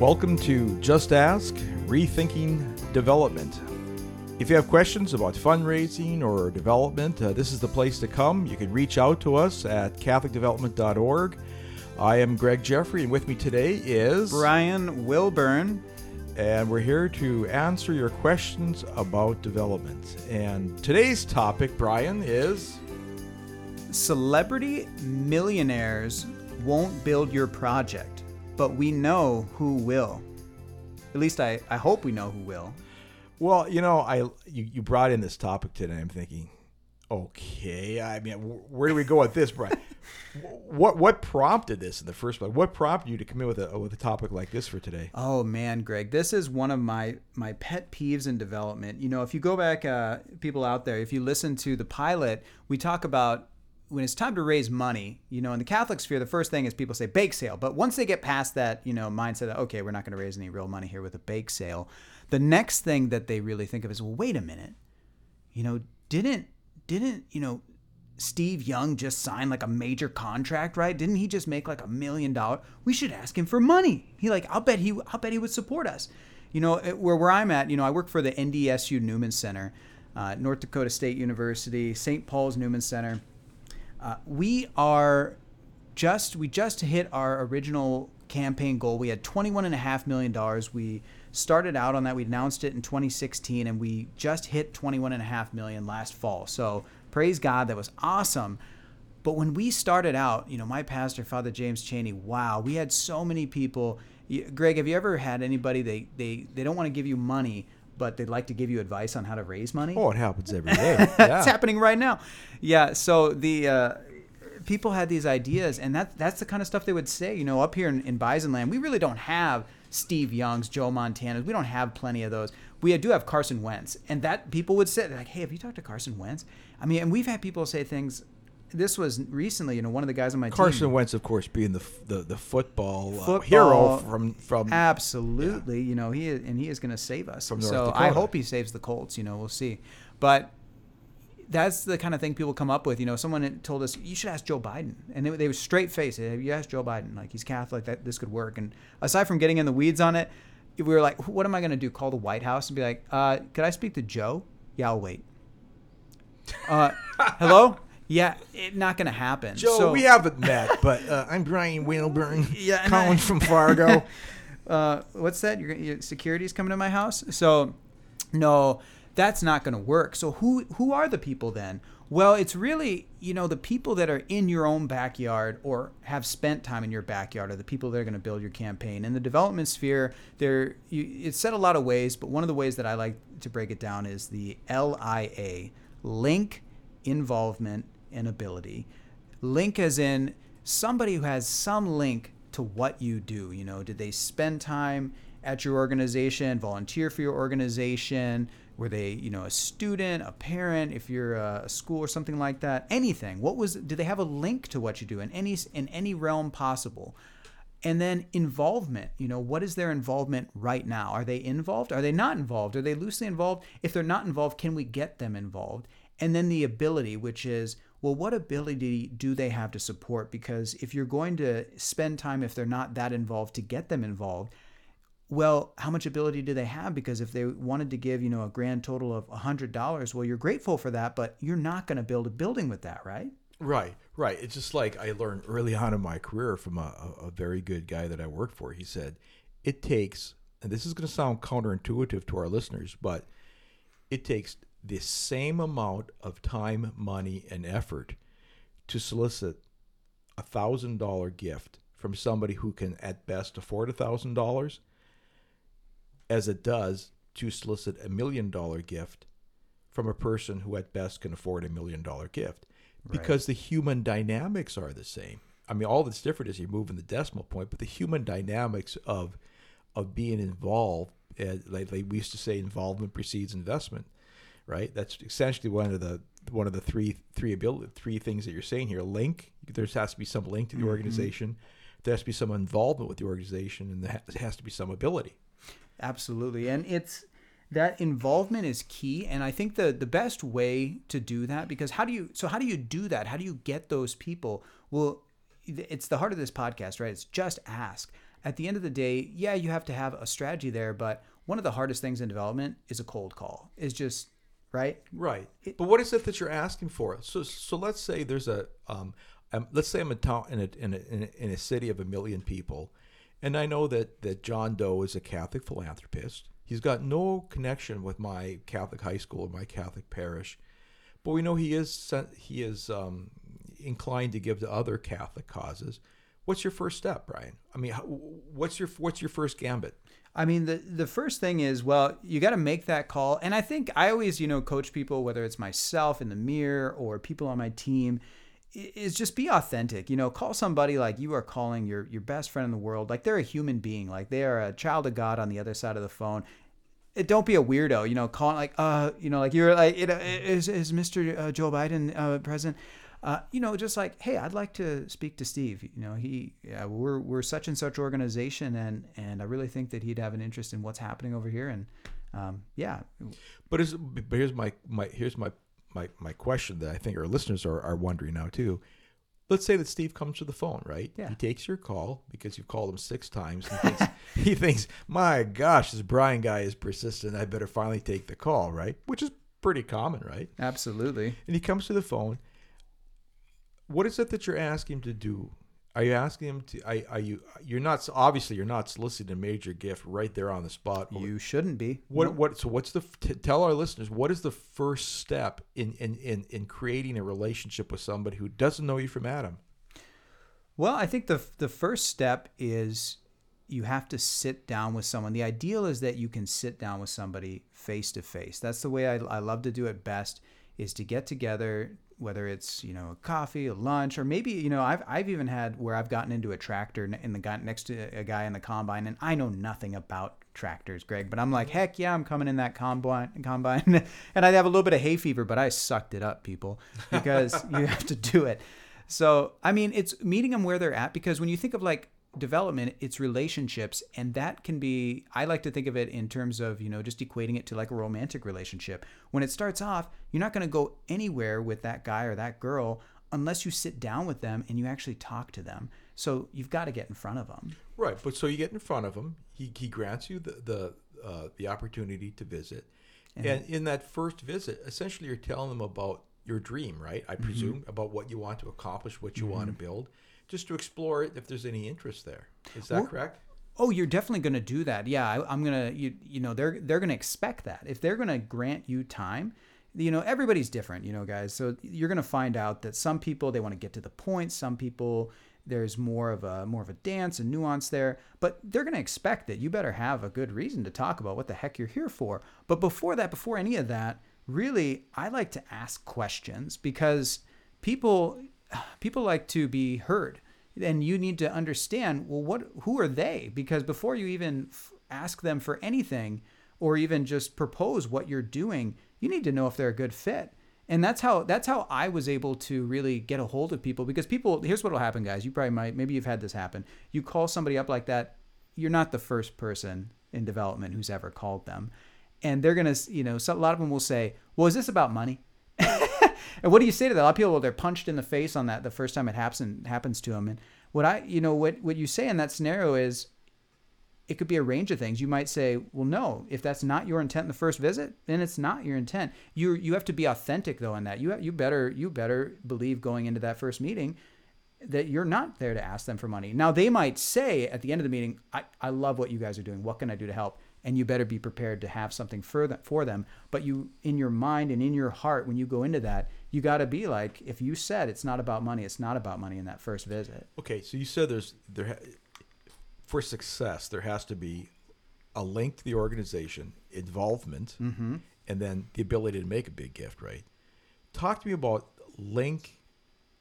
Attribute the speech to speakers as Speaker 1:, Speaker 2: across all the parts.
Speaker 1: Welcome to Just Ask Rethinking Development. If you have questions about fundraising or development, uh, this is the place to come. You can reach out to us at CatholicDevelopment.org. I am Greg Jeffrey, and with me today is
Speaker 2: Brian Wilburn.
Speaker 1: and we're here to answer your questions about development. And today's topic, Brian, is
Speaker 2: Celebrity millionaires won't build your project, but we know who will. At least I, I hope we know who will.
Speaker 1: well, you know, I you, you brought in this topic today. I'm thinking, okay, I mean, where do we go with this, Brian? what what prompted this in the first place? What prompted you to come in with a with a topic like this for today?
Speaker 2: Oh man, Greg, this is one of my my pet peeves in development. You know, if you go back, uh, people out there, if you listen to the pilot, we talk about when it's time to raise money. You know, in the Catholic sphere, the first thing is people say bake sale, but once they get past that, you know, mindset that okay, we're not going to raise any real money here with a bake sale, the next thing that they really think of is, well, wait a minute, you know, didn't didn't you know Steve Young just signed like a major contract, right? Didn't he just make like a million dollars? We should ask him for money. He like, I'll bet he, I'll bet he would support us. You know, where where I'm at, you know, I work for the NDSU Newman Center, uh, North Dakota State University, St. Paul's Newman Center. Uh, we are just we just hit our original campaign goal. We had twenty-one and a half million dollars. We started out on that. We announced it in 2016, and we just hit twenty-one and a half million last fall. So praise God, that was awesome. But when we started out, you know, my pastor, Father James Cheney, wow, we had so many people. Greg, have you ever had anybody they they they don't want to give you money, but they'd like to give you advice on how to raise money?
Speaker 1: Oh, it happens every day. Yeah.
Speaker 2: it's happening right now. Yeah. So the uh, people had these ideas, and that that's the kind of stuff they would say. You know, up here in, in Bison Land, we really don't have Steve Youngs, Joe Montanas. We don't have plenty of those. We do have Carson Wentz, and that people would say like, "Hey, have you talked to Carson Wentz?" I mean, and we've had people say things. This was recently, you know, one of the guys on my team.
Speaker 1: Carson
Speaker 2: team.
Speaker 1: Wentz, of course, being the the, the football, uh, hero from from
Speaker 2: Absolutely, you know he is, and he is going to save us.
Speaker 1: From North
Speaker 2: so I hope he saves the Colts. You know, we'll see. But that's the kind of thing people come up with. You know, someone told us you should ask Joe Biden, and they, they were straight face. Have you asked Joe Biden? Like he's Catholic, that this could work. And aside from getting in the weeds on it, we were like, what am I going to do? Call the White House and be like, uh, could I speak to Joe? Yeah, I'll wait. Uh, hello. Yeah, it, not going to happen.
Speaker 1: Joe.
Speaker 2: So-
Speaker 1: we haven't met, but uh, I'm Brian Wilburn,
Speaker 2: Yeah,
Speaker 1: calling
Speaker 2: I-
Speaker 1: from Fargo.
Speaker 2: uh, what's that? Your, your security's coming to my house. So, no, that's not going to work. So who who are the people then? Well, it's really you know the people that are in your own backyard or have spent time in your backyard are the people that are going to build your campaign. In the development sphere, there it's said a lot of ways, but one of the ways that I like to break it down is the LIA: link, involvement, and ability. Link as in somebody who has some link to what you do. You know, did they spend time at your organization, volunteer for your organization? Were they, you know, a student, a parent, if you're a, a school or something like that? Anything. What was? Do they have a link to what you do in any in any realm possible? And then involvement, you know, what is their involvement right now? Are they involved? Are they not involved? Are they loosely involved? If they're not involved, can we get them involved? And then the ability, which is, well, what ability do they have to support? Because if you're going to spend time, if they're not that involved, to get them involved, well, how much ability do they have? Because if they wanted to give, you know, a grand total of $100, well, you're grateful for that, but you're not going to build a building with that, right?
Speaker 1: Right, right. It's just like I learned early on in my career from a, a, very good guy that I worked for. He said, it takes, and this is going to sound counterintuitive to our listeners, but it takes the same amount of time, money, and effort to solicit a thousand dollar gift from somebody who can at best afford a thousand dollars as it does to solicit a million dollar gift from a person who at best can afford a million dollar gift. Because the human dynamics are the same. I mean, all that's different is you're moving the decimal point, but the human dynamics of of being involved, uh, like, like we used to say, involvement precedes investment, right? That's essentially one of the one of the three three ability three things that you're saying here. Link. There has to be some link to the mm-hmm. organization. There has to be some involvement with the organization, and there has to be some ability.
Speaker 2: Absolutely. And it's that involvement is key and I think the the best way to do that because how do you so how do you do that? How do you get those people? Well, it's the heart of this podcast, right? It's just ask. at the end of the day, yeah, you have to have a strategy there, but one of the hardest things in development is a cold call. Is just right.
Speaker 1: Right. But what is it that you're asking for? So so let's say there's a um, um let's say I'm a town in a, in a in a city of a million people, and I know that that John Doe is a Catholic philanthropist. He's got no connection with my Catholic high school or my Catholic parish, but we know he is he is um, inclined to give to other Catholic causes. What's your first step, Brian? I mean, how, what's your what's your first gambit?
Speaker 2: I mean, the the first thing is, well, you got to make that call. And I think I always, you know, coach people, whether it's myself in the mirror or people on my team, is just be authentic. You know, call somebody like you are calling your your best friend in the world, like they're a human being, like they are a child of God on the other side of the phone. It, don't be a weirdo, you know. Calling like, uh, you know, like you're like, you know, is is Mr. Uh, Joe Biden uh, president? Uh, you know, just like, hey, I'd like to speak to Steve. You know, he, yeah, we're we're such and such organization, and and I really think that he'd have an interest in what's happening over here, and um, yeah,
Speaker 1: But is but here's my my here's my my my question that I think our listeners are, are wondering now too. Let's say that Steve comes to the phone, right?
Speaker 2: Yeah.
Speaker 1: He takes your call because you've called him six times. He thinks, he thinks, my gosh, this Brian guy is persistent. I better finally take the call, right? Which is pretty common, right?
Speaker 2: absolutely.
Speaker 1: And he comes to the phone. What is it that you're asking him to do? Are you asking him to? Are, are you? You're not obviously you're not soliciting a major gift right there on the spot.
Speaker 2: You shouldn't be.
Speaker 1: What what so what's the t- tell our listeners what is the first step in in in in creating a relationship with somebody who doesn't know you from Adam?
Speaker 2: Well, I think the the first step is you have to sit down with someone. The ideal is that you can sit down with somebody face to face. That's the way I, I love to do it best is to get together whether it's you know a coffee a lunch or maybe you know I've, I've even had where i've gotten into a tractor and the guy next to a guy in the combine and i know nothing about tractors greg but i'm like heck yeah i'm coming in that combine combine. And i have a little bit of hay fever but i sucked it up people because you have to do it. So, I mean, it's meeting them where they're at because when you think of like development, it's relationships. And that can be, I like to think of it in terms of, you know, just equating it to like a romantic relationship. When it starts off, you're not going to go anywhere with that guy or that girl unless you sit down with them and you actually talk to them. So, you've got to get in front of them.
Speaker 1: Right, but so you get in front of him. He he grants you the the uh, the opportunity to visit, and in that first visit, essentially you're telling them about your dream, right? I presume about what you want to accomplish, what you want to build, just to explore it if there's any interest there. Is that
Speaker 2: Well,
Speaker 1: correct?
Speaker 2: Oh, you're definitely going to do that. Yeah, I, I'm gonna. You you know they're they're going to expect that if they're going to grant you time. You know everybody's different. You know, guys. So you're going to find out that some people they want to get to the point. Some people there's more of a more of a dance and nuance there. But they're going to expect that you better have a good reason to talk about what the heck you're here for. But before that, before any of that, really, I like to ask questions because people people like to be heard. And you need to understand well what who are they? Because before you even f- ask them for anything or even just propose what you're doing you need to know if they're a good fit. And that's how that's how I was able to really get a hold of people because people here's what will happen guys. You probably might maybe you've had this happen. You call somebody up like that you're not the first person in development who's ever called them. And they're gonna you know so a lot of them will say well is this about money and what do you say to that? A lot of people well, they're punched in the face on that the first time it happens happens to them. And what I you know what what you say in that scenario is it could be a range of things. You might say, well, no, if that's not your intent in the first visit, then it's not your intent. You you have to be authentic though in that. You you better you better believe going into that first meeting that you're not there to ask them for money. Now they might say at the end of the meeting, I, I love what you guys are doing. What can I do to help? And you better be prepared to have something for them, for them. But you, in your mind and in your heart, when you go into that, you got to be like, if you said it's not about money, it's not about money in that first visit.
Speaker 1: Okay, so you said there's there ha- for success there has to be a link to the organization, involvement, mm-hmm. and then the ability to make a big gift, right? Talk to me about link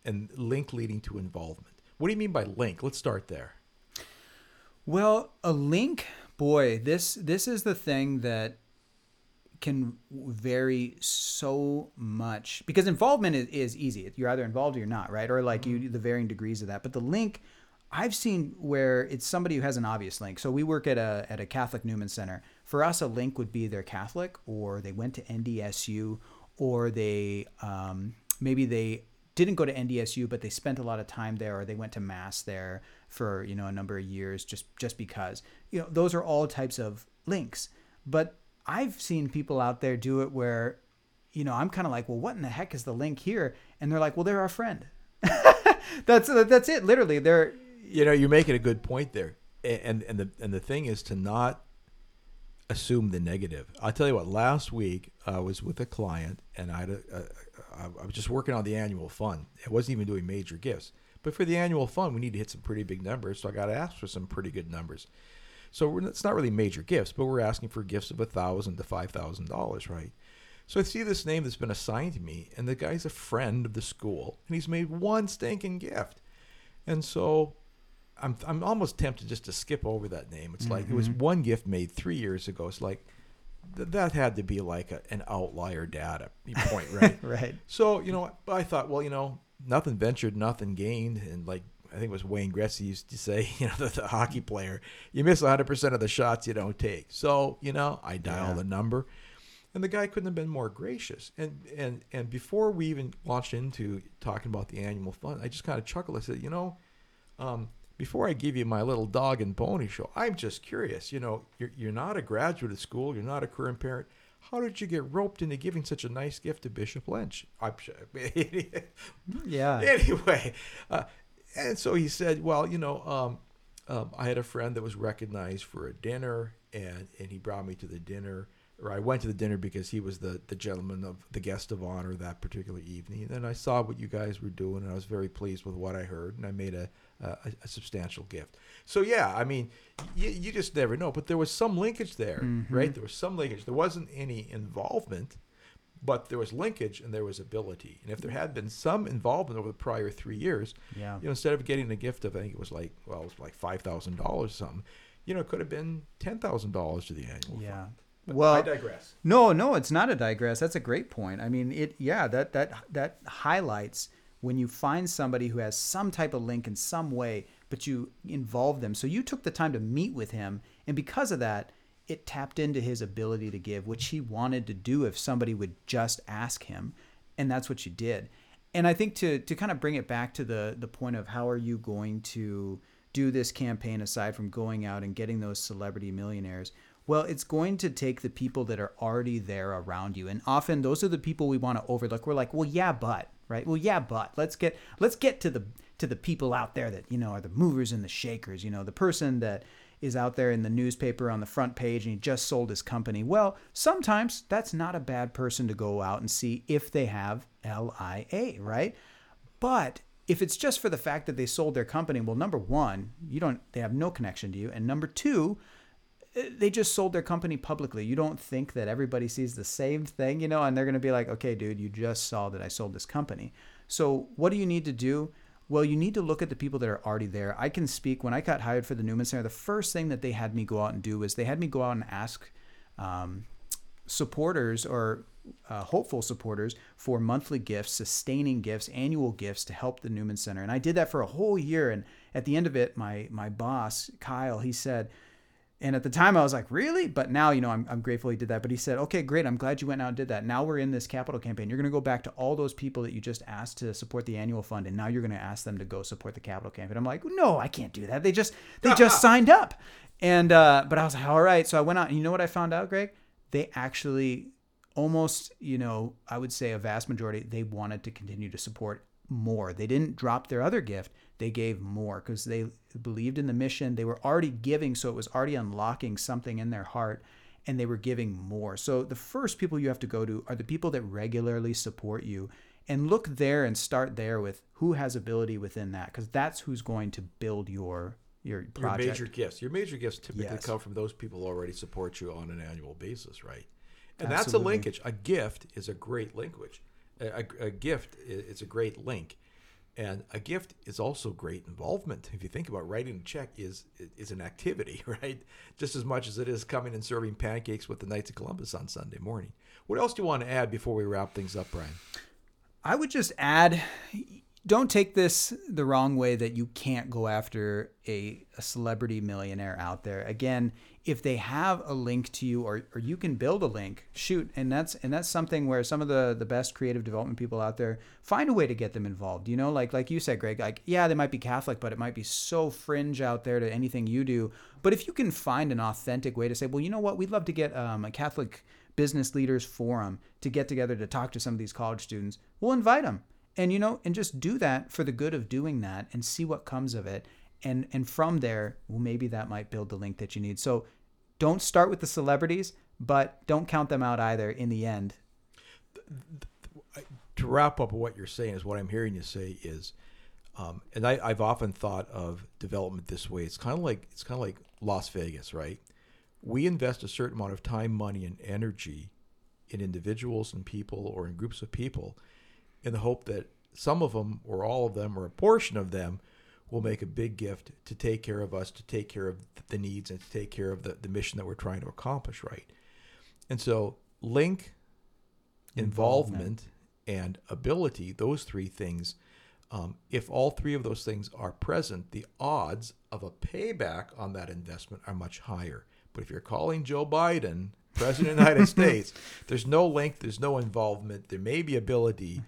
Speaker 1: and link leading to involvement. What do you mean by link? Let's start there.
Speaker 2: Well, a link, boy, this this is the thing that can vary so much because involvement is, is easy. You're either involved or you're not, right? Or like you the varying degrees of that. But the link, I've seen where it's somebody who has an obvious link. So we work at a at a Catholic Newman Center. For us, a link would be they're Catholic or they went to NDSU or they um, maybe they didn't go to NDSU, but they spent a lot of time there, or they went to mass there. For you know a number of years just just because. You know those are all types of links. But i've seen people out there do it where you know i'm kind of like well what in the heck is the link here? And they're like well they're our friend. That's uh, that's it literally. They're
Speaker 1: you know you're making a good point there. And and the and the thing is to not assume the negative. I'll tell you what last week i was with a client and i had a, a, I was just working on the annual fund. I wasn't even doing major gifts. But for the annual fund, we need to hit some pretty big numbers. So I got to ask for some pretty good numbers. So it's not really major gifts, but we're asking for gifts of a thousand to five thousand dollars, right? So I see this name that's been assigned to me, and the guy's a friend of the school, and he's made one stinking gift. And so I'm I'm almost tempted just to skip over that name. It's like mm-hmm. it was one gift made three years ago. It's like th- that had to be like a, an outlier data point, right?
Speaker 2: right.
Speaker 1: So you know, I thought, well, you know, nothing ventured, nothing gained, and like I think it was Wayne Gretzky used to say, you know, the, the hockey player, you miss 100% of the shots you don't take. So you know, I dialed yeah. a number, and the guy couldn't have been more gracious. And and and before we even launched into talking about the annual fund, I just kind of chuckled. I said, you know. Um, before I give you my little dog and pony show, I'm just curious. You know, you're, you're not a graduate of school, you're not a current parent. How did you get roped into giving such a nice gift to Bishop Lynch? I'm,
Speaker 2: yeah.
Speaker 1: Anyway, uh, and so he said, well, you know, um, um, I had a friend that was recognized for a dinner, and, and he brought me to the dinner or I went to the dinner because he was the, the gentleman of the guest of honor that particular evening. And I saw what you guys were doing, and I was very pleased with what I heard, and I made a, a, a substantial gift. So yeah, I mean, you, you just never know. But there was some linkage there, mm-hmm. right? There was some linkage. There wasn't any involvement, but there was linkage and there was ability. And if there had been some involvement over the prior three years,
Speaker 2: yeah.
Speaker 1: you know, instead of getting a gift of I think it was like well, it was like five thousand dollars or something, you know, it could have been ten thousand dollars to the annual.
Speaker 2: Yeah.
Speaker 1: Fund.
Speaker 2: But well,
Speaker 1: I digress.
Speaker 2: No, no, it's not a digress. That's a great point. I mean, it. Yeah, that that that highlights when you find somebody who has some type of link in some way, but you involve them. So you took the time to meet with him, and because of that, it tapped into his ability to give, which he wanted to do if somebody would just ask him, and that's what you did. And I think to to kind of bring it back to the the point of how are you going to do this campaign aside from going out and getting those celebrity millionaires well, it's going to take the people that are already there around you. And often those are the people we want to overlook. We're like, well, yeah, but, right? Well, yeah, but let's get let's get to the to the people out there that, you know, are the movers and the shakers, you know, the person that is out there in the newspaper on the front page and he just sold his company. Well, sometimes that's not a bad person to go out and see if they have LIA, right? But if it's just for the fact that they sold their company, well, number one, you don't they have no connection to you. And number two, they just sold their company publicly. You don't think that everybody sees the same thing, you know, and they're going to be like, okay, dude, you just saw that I sold this company. So what do you need to do? Well, you need to look at the people that are already there. I can speak when I got hired for the Newman Center. The first thing that they had me go out and do was they had me go out and ask um, supporters or uh, hopeful supporters for monthly gifts, sustaining gifts, annual gifts to help the Newman Center. And I did that for a whole year. And at the end of it, my my boss Kyle, he said, and at the time, I was like, really? But now, you know, I'm, I'm grateful he did that. But he said, okay, great. I'm glad you went out and did that. Now we're in this capital campaign. You're going to go back to all those people that you just asked to support the annual fund. And now you're going to ask them to go support the capital campaign. I'm like, no, I can't do that. They just, they just signed up. And, uh, but I was like, all right. So I went out and you know what I found out, Greg? They actually almost, you know, I would say a vast majority, they wanted to continue to support more. They didn't drop their other gift they gave more because they believed in the mission. They were already giving, so it was already unlocking something in their heart and they were giving more. So the first people you have to go to are the people that regularly support you and look there and start there with who has ability within that because that's who's going to build your your project.
Speaker 1: Your major gifts. Your major gifts typically yes. come from those people who already support you on an annual basis, right? And Absolutely. that's a linkage. A gift is a great linkage. A, a, a gift is a great link. And a gift is also great involvement. If you think about writing a check is is an activity, right? Just as much as it is coming and serving pancakes with the Knights of Columbus on Sunday morning. What else do you want to add before we wrap things up, Brian?
Speaker 2: I would just add don't take this the wrong way that you can't go after a, a celebrity millionaire out there. Again, if they have a link to you or, or you can build a link shoot and that's and that's something where some of the the best creative development people out there find a way to get them involved you know? Like like you said greg like yeah they might be catholic but it might be so fringe out there to anything you do. But if you can find an authentic way to say well you know what? We'd love to get um, a catholic business leaders forum to get together to talk to some of these college students we'll invite them and you know and just do that for the good of doing that and see what comes of it. And and from there well maybe that might build the link that you need. So don't start with the celebrities, but don't count them out either in the end.
Speaker 1: To wrap up what you're saying is what I'm hearing you say is, um, and I, I've often thought of development this way. It's kind of like it's kind of like Las Vegas, right? We invest a certain amount of time, money, and energy in individuals and people or in groups of people in the hope that some of them or all of them or a portion of them will make a big gift to take care of us, to take care of the needs, and to take care of the, the mission that we're trying to accomplish, right? And so, link, involvement, and ability, those three things, um, if all three of those things are present, the odds of a payback on that investment are much higher. But if you're calling Joe Biden president of the United States, there's no link, there's no involvement, there may be ability,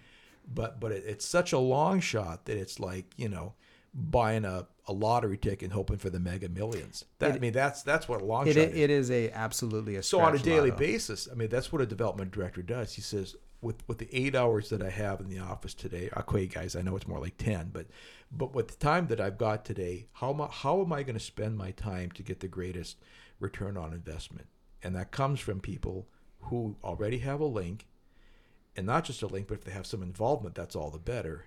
Speaker 1: but but it, it's such a long shot that it's like you know buying a, a lottery ticket and hoping for the mega millions. That, it, I mean, that's that's what a long
Speaker 2: it,
Speaker 1: shot
Speaker 2: is. It is a absolutely a
Speaker 1: so on a daily lotto. basis. I mean, that's what a development director does. He says, with with the eight hours that I have in the office today, okay, guys, I know it's more like ten, but but with the time that I've got today, how am I, how am I going to spend my time to get the greatest return on investment? And that comes from people who already have a link, and not just a link, but if they have some involvement, that's all the better.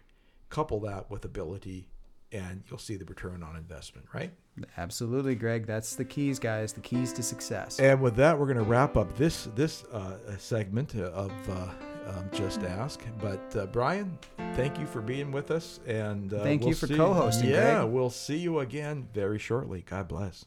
Speaker 1: Couple that with ability and you'll see the return on investment, right?
Speaker 2: Absolutely, Greg. That's the keys, guys. The keys to success.
Speaker 1: And with that, we're going to wrap up this this uh, segment of uh, um, Just Ask. But uh, Brian, thank you for being with us, and
Speaker 2: uh, thank we'll you for co-hosting.
Speaker 1: Yeah,
Speaker 2: Greg.
Speaker 1: we'll see you again very shortly. God bless.